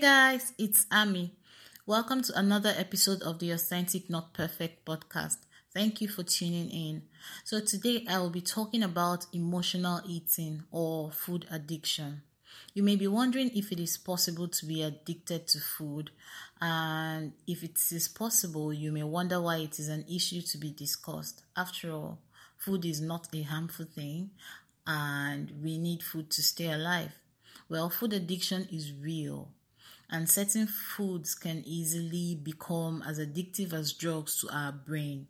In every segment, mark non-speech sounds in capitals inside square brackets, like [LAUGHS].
guys, it's Ami. Welcome to another episode of the Authentic Not Perfect podcast. Thank you for tuning in. So, today I will be talking about emotional eating or food addiction. You may be wondering if it is possible to be addicted to food, and if it is possible, you may wonder why it is an issue to be discussed. After all, food is not a harmful thing, and we need food to stay alive. Well, food addiction is real and certain foods can easily become as addictive as drugs to our brain.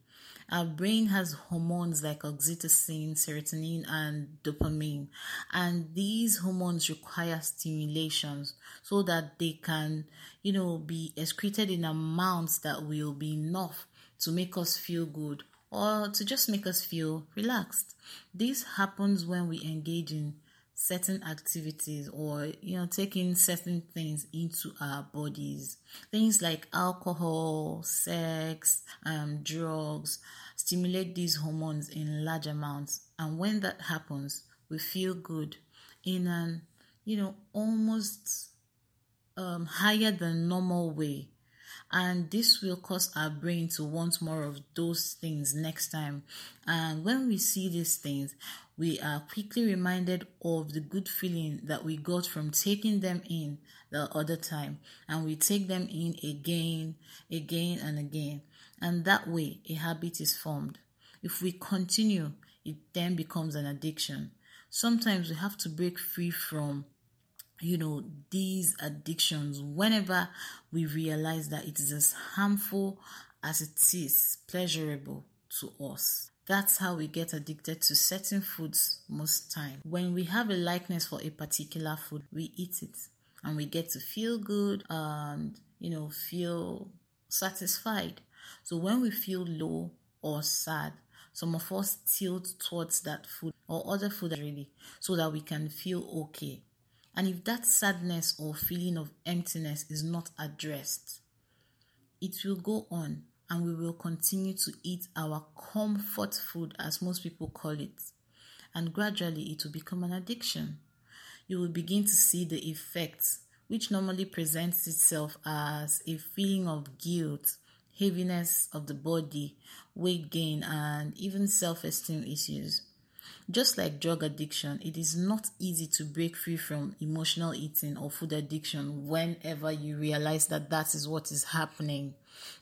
Our brain has hormones like oxytocin, serotonin, and dopamine, and these hormones require stimulations so that they can, you know, be excreted in amounts that will be enough to make us feel good or to just make us feel relaxed. This happens when we engage in certain activities or you know taking certain things into our bodies. Things like alcohol sex um, drugs stimulate these hormones in large amounts. And when that happens we feel good in an you know almost um, higher than normal way and this will cause our brain to want more of those things next time. And when we see these things, we are quickly reminded of the good feeling that we got from taking them in the other time, and we take them in again, again, and again. And that way, a habit is formed. If we continue, it then becomes an addiction. Sometimes we have to break free from you know, these addictions whenever we realize that it is as harmful as it is pleasurable to us. That's how we get addicted to certain foods most time. When we have a likeness for a particular food, we eat it and we get to feel good and, you know, feel satisfied. So when we feel low or sad, some of us tilt towards that food or other food really so that we can feel okay. And if that sadness or feeling of emptiness is not addressed, it will go on and we will continue to eat our comfort food, as most people call it. And gradually it will become an addiction. You will begin to see the effects, which normally presents itself as a feeling of guilt, heaviness of the body, weight gain, and even self esteem issues. Just like drug addiction, it is not easy to break free from emotional eating or food addiction whenever you realize that that is what is happening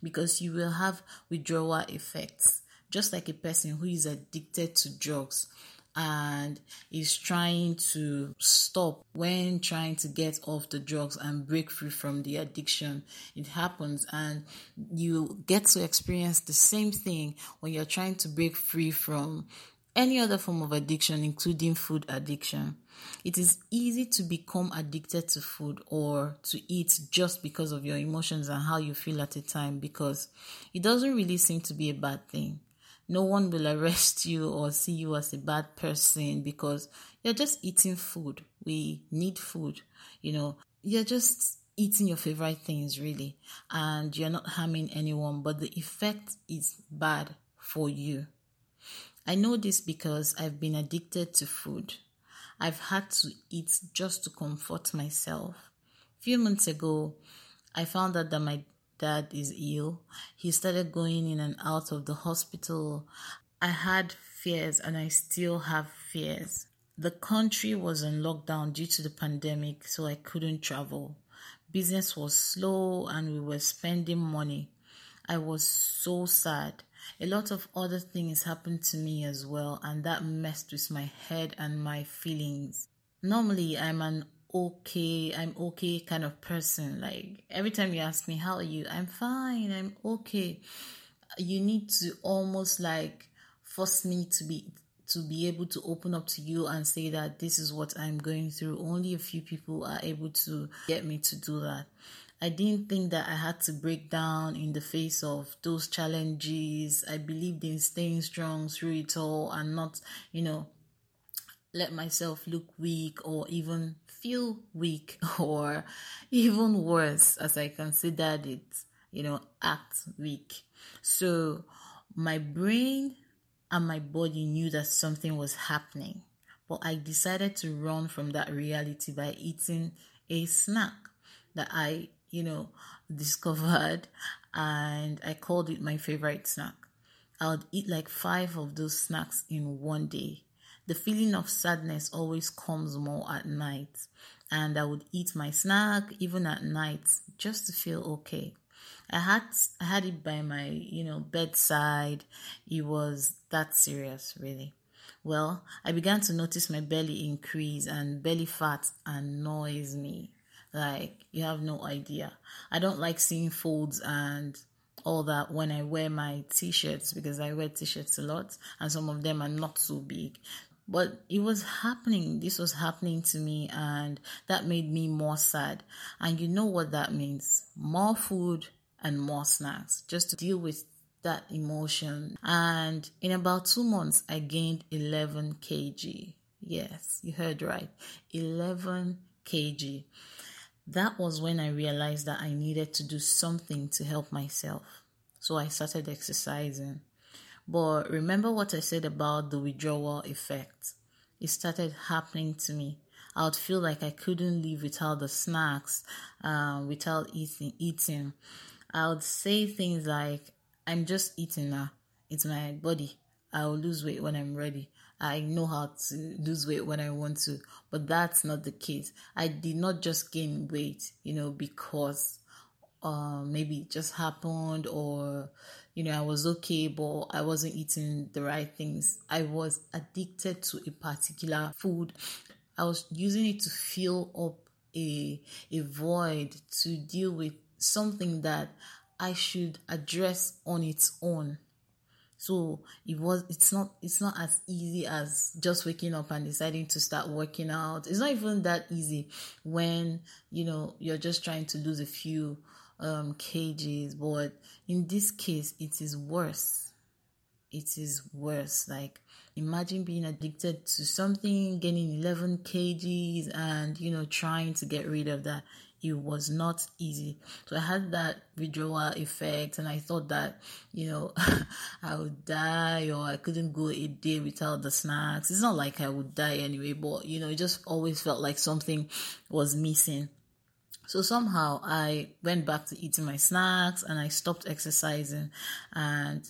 because you will have withdrawal effects. Just like a person who is addicted to drugs and is trying to stop when trying to get off the drugs and break free from the addiction. It happens, and you get to experience the same thing when you're trying to break free from any other form of addiction, including food addiction. It is easy to become addicted to food or to eat just because of your emotions and how you feel at a time because it doesn't really seem to be a bad thing. No one will arrest you or see you as a bad person because you're just eating food. We need food, you know, you're just eating your favorite things really and you're not harming anyone, but the effect is bad for you. I know this because I've been addicted to food. I've had to eat just to comfort myself. A few months ago, I found out that my dad is ill. He started going in and out of the hospital. I had fears and I still have fears. The country was on lockdown due to the pandemic, so I couldn't travel. Business was slow and we were spending money. I was so sad a lot of other things happened to me as well, and that messed with my head and my feelings. Normally, I'm an okay, I'm okay kind of person. Like every time you ask me, How are you? I'm fine, I'm okay. You need to almost like force me to be to be able to open up to you and say that this is what I'm going through. Only a few people are able to get me to do that. I didn't think that I had to break down in the face of those challenges. I believed in staying strong through it all and not, you know, let myself look weak or even feel weak [LAUGHS] or even worse as I considered it, you know, act weak. So my brain and my body knew that something was happening, but I decided to run from that reality by eating a snack that I, you know, discovered and I called it my favorite snack. I would eat like five of those snacks in one day. The feeling of sadness always comes more at night, and I would eat my snack even at night just to feel okay. I had I had it by my you know bedside. It was that serious, really. Well, I began to notice my belly increase and belly fat annoys me. Like you have no idea. I don't like seeing folds and all that when I wear my t-shirts because I wear t-shirts a lot and some of them are not so big. But it was happening. This was happening to me and that made me more sad. And you know what that means? More food and more snacks just to deal with that emotion. And in about two months, I gained 11 kg. Yes, you heard right. 11 kg. That was when I realized that I needed to do something to help myself. So I started exercising. But remember what I said about the withdrawal effect? It started happening to me. I would feel like I couldn't live without the snacks, uh, without eating. Eating, I would say things like, "I'm just eating now. It's my body. I will lose weight when I'm ready. I know how to lose weight when I want to." But that's not the case. I did not just gain weight, you know, because uh, maybe it just happened or you know i was okay but i wasn't eating the right things i was addicted to a particular food i was using it to fill up a a void to deal with something that i should address on its own so it was it's not it's not as easy as just waking up and deciding to start working out it's not even that easy when you know you're just trying to lose a few um, kgs, but in this case, it is worse. It is worse. Like, imagine being addicted to something, gaining 11 kgs, and you know, trying to get rid of that. It was not easy. So I had that withdrawal effect, and I thought that, you know, [LAUGHS] I would die or I couldn't go a day without the snacks. It's not like I would die anyway, but you know, it just always felt like something was missing. So somehow I went back to eating my snacks and I stopped exercising and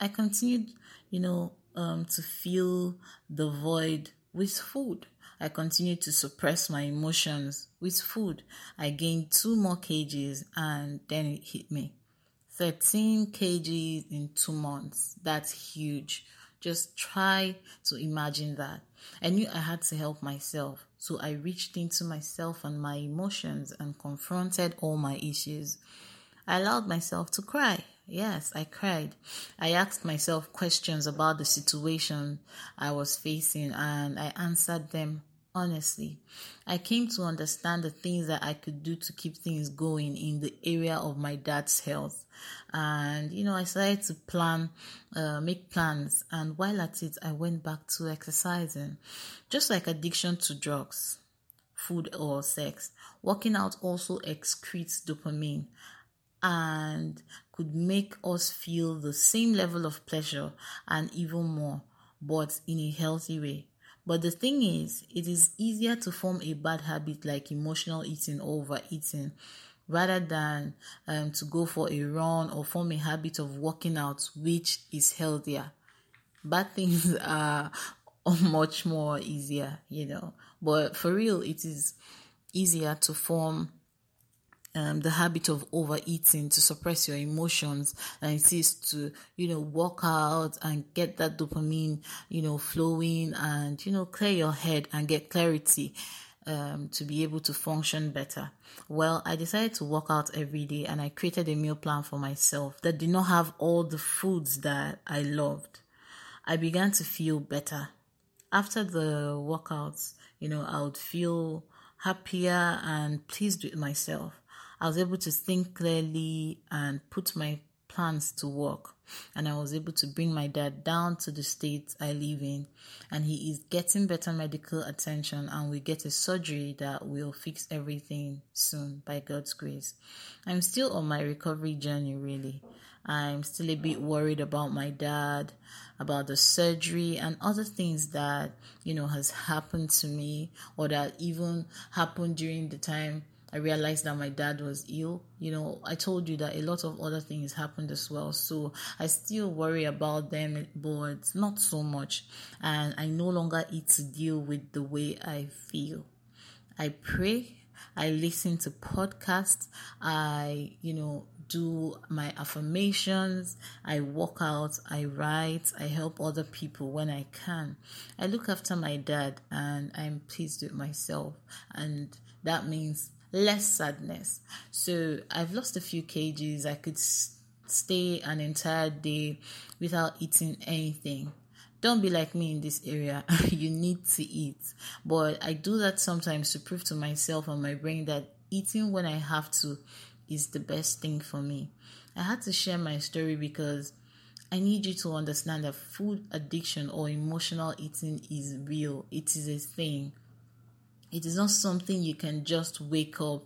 I continued, you know, um, to fill the void with food. I continued to suppress my emotions with food. I gained two more kgs and then it hit me. 13 kgs in two months. That's huge. Just try to imagine that. I knew I had to help myself. So I reached into myself and my emotions and confronted all my issues. I allowed myself to cry. Yes, I cried. I asked myself questions about the situation I was facing and I answered them honestly. I came to understand the things that I could do to keep things going in the area of my dad's health. And, you know, I started to plan, uh, make plans. And while at it, I went back to exercising. Just like addiction to drugs, food, or sex, working out also excretes dopamine and could make us feel the same level of pleasure and even more, but in a healthy way. But the thing is, it is easier to form a bad habit like emotional eating or overeating rather than um, to go for a run or form a habit of working out, which is healthier. Bad things [LAUGHS] are [LAUGHS] much more easier, you know. But for real, it is easier to form um, the habit of overeating to suppress your emotions and it is to you know work out and get that dopamine you know flowing and you know clear your head and get clarity um, to be able to function better. Well, I decided to work out every day and I created a meal plan for myself that did not have all the foods that I loved. I began to feel better. After the workouts, you know, I would feel happier and pleased with myself. I was able to think clearly and put my plans to work. And I was able to bring my dad down to the state I live in. And he is getting better medical attention, and we get a surgery that will fix everything soon by God's grace. I'm still on my recovery journey, really. I'm still a bit worried about my dad, about the surgery and other things that, you know, has happened to me or that even happened during the time I realized that my dad was ill. You know, I told you that a lot of other things happened as well. So I still worry about them, but not so much. And I no longer eat to deal with the way I feel. I pray. I listen to podcasts. I, you know, do my affirmations, I walk out, I write, I help other people when I can. I look after my dad and I'm pleased with myself, and that means less sadness. So I've lost a few kgs. I could stay an entire day without eating anything. Don't be like me in this area. [LAUGHS] you need to eat. But I do that sometimes to prove to myself and my brain that eating when I have to is the best thing for me. I had to share my story because I need you to understand that food addiction or emotional eating is real. It is a thing. It is not something you can just wake up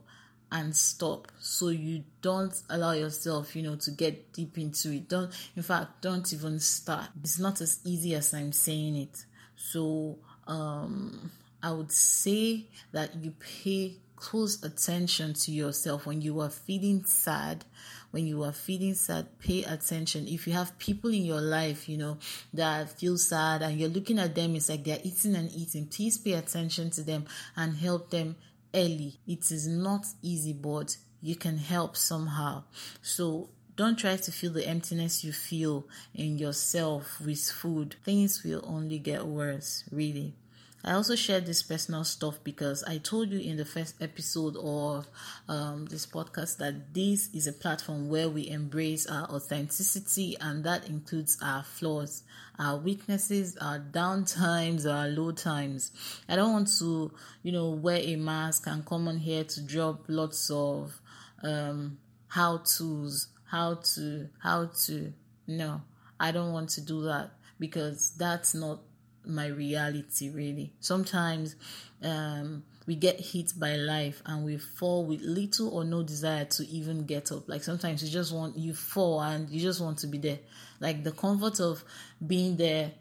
and stop. So you don't allow yourself, you know, to get deep into it. Don't, in fact, don't even start. It's not as easy as I'm saying it. So, um, I would say that you pay close attention to yourself when you are feeling sad when you are feeling sad pay attention if you have people in your life you know that feel sad and you're looking at them it's like they're eating and eating please pay attention to them and help them early it is not easy but you can help somehow so don't try to feel the emptiness you feel in yourself with food. Things will only get worse, really. I also shared this personal stuff because I told you in the first episode of um, this podcast that this is a platform where we embrace our authenticity, and that includes our flaws, our weaknesses, our down times, our low times. I don't want to, you know, wear a mask and come on here to drop lots of um, how to's, how to, how to. No, I don't want to do that because that's not my reality really. Sometimes um, we get hit by life and we fall with little or no desire to even get up. Like sometimes you just want you fall and you just want to be there. Like the comfort of being there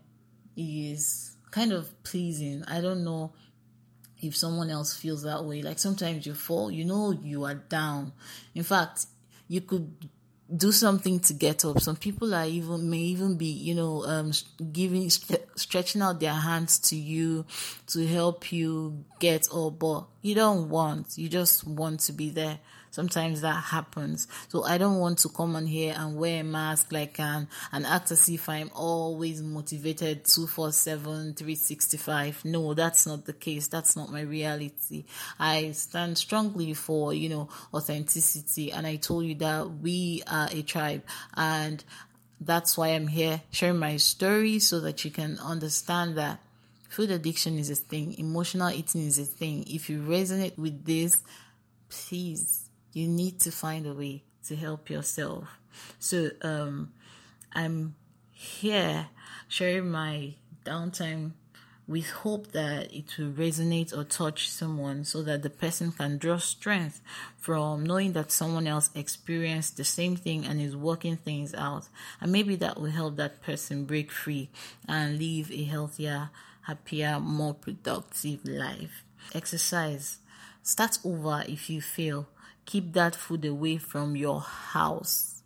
is kind of pleasing. I don't know if someone else feels that way. Like sometimes you fall you know you are down. In fact you could do something to get up. Some people are even may even be, you know, um, giving stretching out their hands to you to help you get up, but you don't want. You just want to be there. Sometimes that happens. So I don't want to come on here and wear a mask like an and act as if I'm always motivated 247, 365. No, that's not the case. That's not my reality. I stand strongly for, you know, authenticity. And I told you that we are a tribe and that's why I'm here sharing my story so that you can understand that food addiction is a thing, emotional eating is a thing. If you resonate with this, please you need to find a way to help yourself. So um, I'm here sharing my downtime with hope that it will resonate or touch someone so that the person can draw strength from knowing that someone else experienced the same thing and is working things out. And maybe that will help that person break free and live a healthier, happier, more productive life. Exercise. Start over if you fail keep that food away from your house.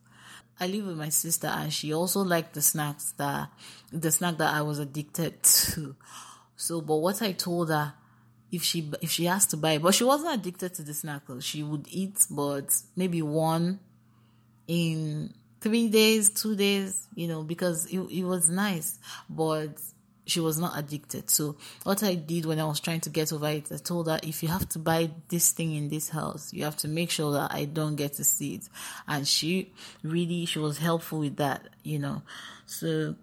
I live with my sister and she also liked the snacks that the snack that I was addicted to. So, but what I told her, if she if she has to buy, but she wasn't addicted to the snack. She would eat, but maybe one in three days, two days, you know, because it, it was nice. But she was not addicted. So what I did when I was trying to get over it, I told her if you have to buy this thing in this house, you have to make sure that I don't get to see it. And she really she was helpful with that, you know. So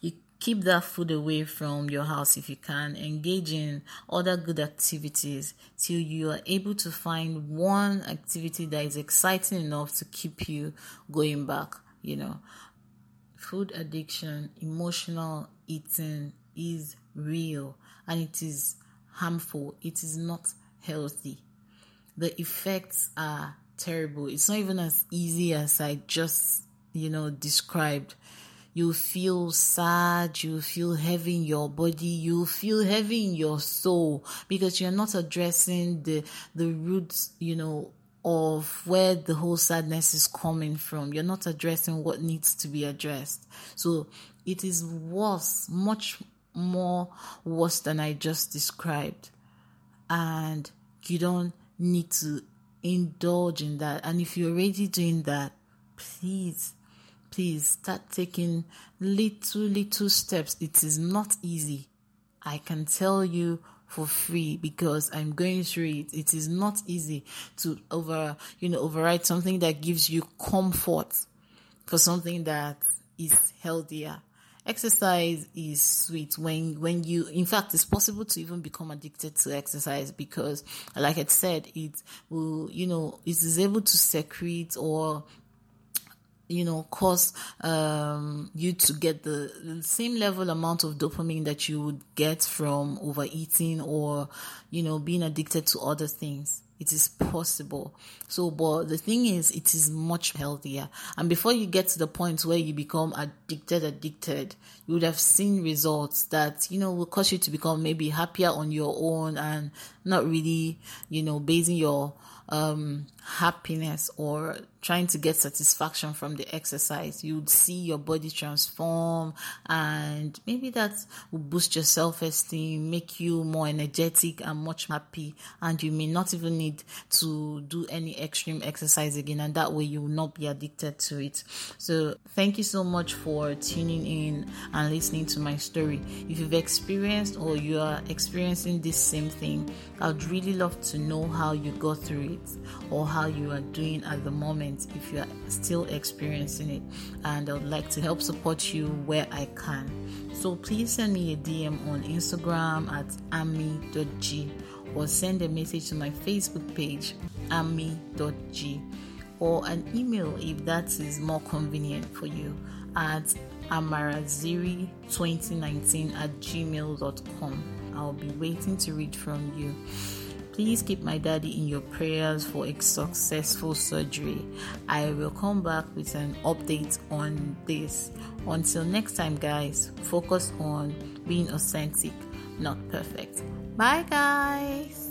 you keep that food away from your house if you can. Engage in other good activities till you are able to find one activity that is exciting enough to keep you going back, you know food addiction, emotional eating is real and it is harmful. It is not healthy. The effects are terrible. It's not even as easy as I just, you know, described. you feel sad, you feel heavy in your body, you feel heavy in your soul because you're not addressing the the roots, you know, of where the whole sadness is coming from. You're not addressing what needs to be addressed. So it is worse, much more worse than I just described. And you don't need to indulge in that. And if you're already doing that, please, please start taking little, little steps. It is not easy. I can tell you for free because I'm going through it. It is not easy to over, you know, override something that gives you comfort for something that is healthier. Exercise is sweet when, when you, in fact, it's possible to even become addicted to exercise because, like I said, it will, you know, it is able to secrete or you know cause um, you to get the, the, same level amount of dopamine that you would get from overeating or you know being addicted to other things. It is possible. So but the thing is it is much healthier. And before you get to the point where you become addicted addicted you would have seen results that you know will cause you to become maybe happier on your own and not really you know basing your um, happiness or trying to get satisfaction from the exercise. You would see your body transform, and maybe that will boost your self esteem, make you more energetic and much happy. And you may not even need to do any extreme exercise again, and that way you will not be addicted to it. So, thank you so much for tuning in and listening to my story. If you've experienced or you are experiencing this same thing, I'd really love to know how you got through it or how you are doing at the moment if you are still experiencing it. And I would like to help support you where I can. So please send me a DM on Instagram at ami.g or send a message to my Facebook page, ami.g, or an email if that is more convenient for you at amaraziri2019 at gmail.com. I'll be waiting to read from you. Please keep my daddy in your prayers for a successful surgery. I will come back with an update on this. Until next time, guys, focus on being authentic, not perfect. Bye, guys.